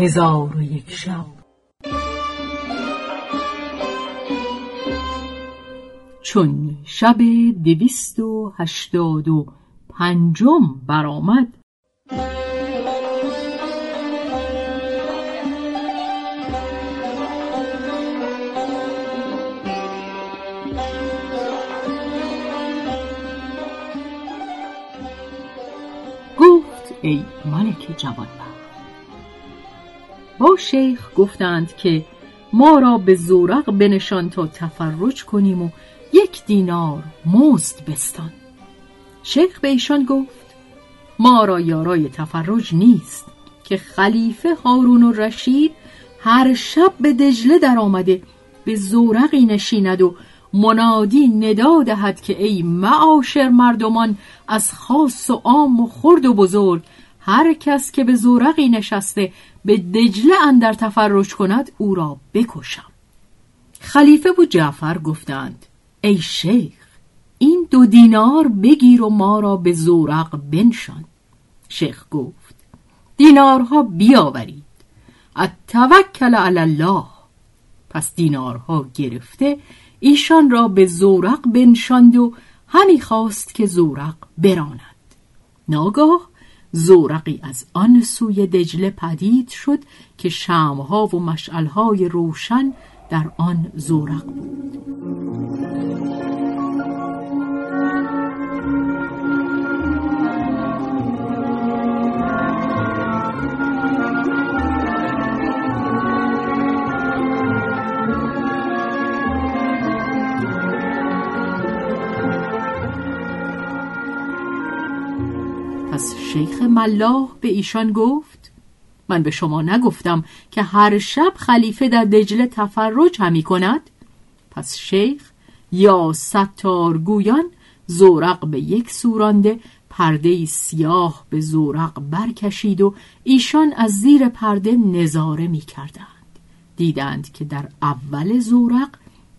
هزار و یک شب. چون شب دویست و هشتاد و پنجم برآمد گفت ای ملک جوانبخت با شیخ گفتند که ما را به زورق بنشان تا تفرج کنیم و یک دینار مزد بستان. شیخ به ایشان گفت ما را یارای تفرج نیست که خلیفه هارون و رشید هر شب به دجله در آمده به زورقی نشیند و منادی ندا دهد که ای معاشر مردمان از خاص و عام و خرد و بزرگ هر کس که به زورقی نشسته به دجله اندر تفرج کند او را بکشم. خلیفه و جعفر گفتند ای شیخ این دو دینار بگیر و ما را به زورق بنشان. شیخ گفت دینارها بیاورید. اتوکل علی الله. پس دینارها گرفته ایشان را به زورق بنشاند و همی خواست که زورق براند. ناگاه زورقی از آن سوی دجله پدید شد که شمها و مشعلهای روشن در آن زورق بود. شیخ ملاح به ایشان گفت من به شما نگفتم که هر شب خلیفه در دجله تفرج همی کند پس شیخ یا ستار گویان زورق به یک سورانده پرده سیاه به زورق برکشید و ایشان از زیر پرده نظاره می کردند. دیدند که در اول زورق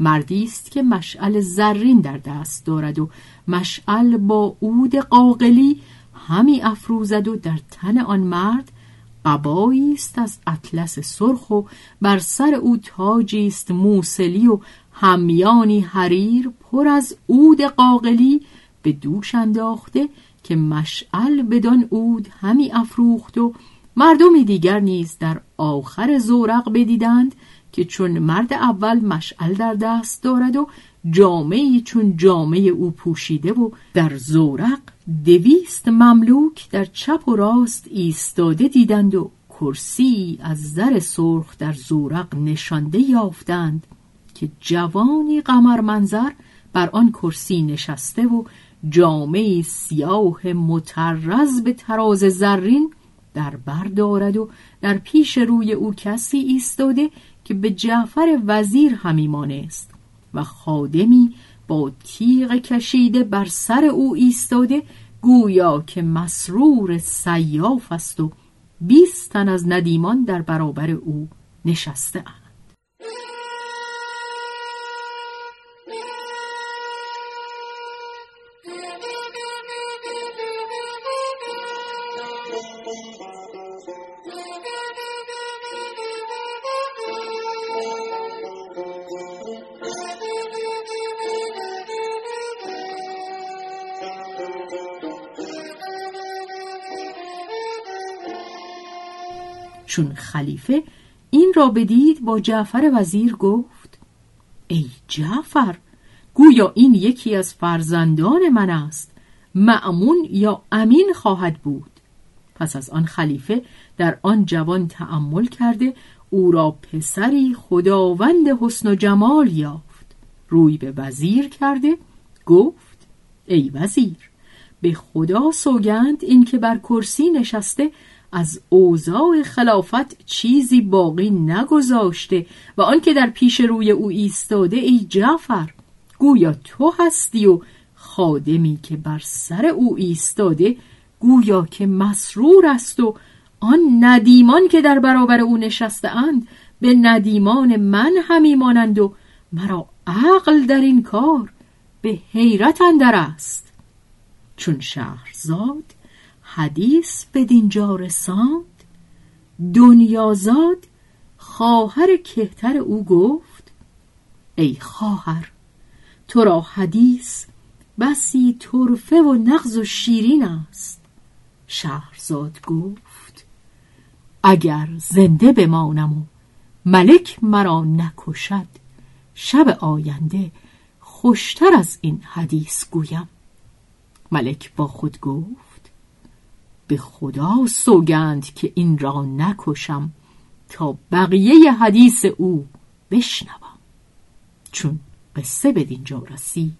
مردی است که مشعل زرین در دست دارد و مشعل با عود قاقلی همی افروزد و در تن آن مرد قبایی است از اطلس سرخ و بر سر او تاجی است موسلی و همیانی حریر پر از عود قاقلی به دوش انداخته که مشعل بدان عود همی افروخت و مردمی دیگر نیز در آخر زورق بدیدند که چون مرد اول مشعل در دست دارد و جامعی چون جامعه او پوشیده و در زورق دویست مملوک در چپ و راست ایستاده دیدند و کرسی از زر سرخ در زورق نشانده یافتند که جوانی قمر منظر بر آن کرسی نشسته و جامعه سیاه مترز به تراز زرین در بر دارد و در پیش روی او کسی ایستاده که به جعفر وزیر همی مانست و خادمی با تیغ کشیده بر سر او ایستاده گویا که مسرور سیاف است و بیست از ندیمان در برابر او نشسته چون خلیفه این را بدید با جعفر وزیر گفت ای جعفر گویا این یکی از فرزندان من است معمون یا امین خواهد بود. پس از آن خلیفه در آن جوان تأمل کرده او را پسری خداوند حسن و جمال یافت. روی به وزیر کرده گفت ای وزیر به خدا سوگند این که بر کرسی نشسته از اوضاع خلافت چیزی باقی نگذاشته و آنکه در پیش روی او ایستاده ای جعفر گویا تو هستی و خادمی که بر سر او ایستاده گویا که مسرور است و آن ندیمان که در برابر او نشسته اند به ندیمان من همی مانند و مرا عقل در این کار به حیرت اندر است. چون شهرزاد حدیث به دینجا رساند. دنیازاد خواهر کهتر او گفت ای خواهر تو را حدیث بسی طرفه و نغز و شیرین است. شهرزاد گفت اگر زنده بمانم و ملک مرا نکشد شب آینده خوشتر از این حدیث گویم. ملک با خود گفت به خدا سوگند که این را نکشم تا بقیه حدیث او بشنوم. چون قصه به دینجا رسید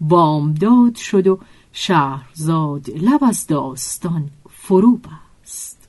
بامداد شد و شهرزاد لب از داستان فرو بست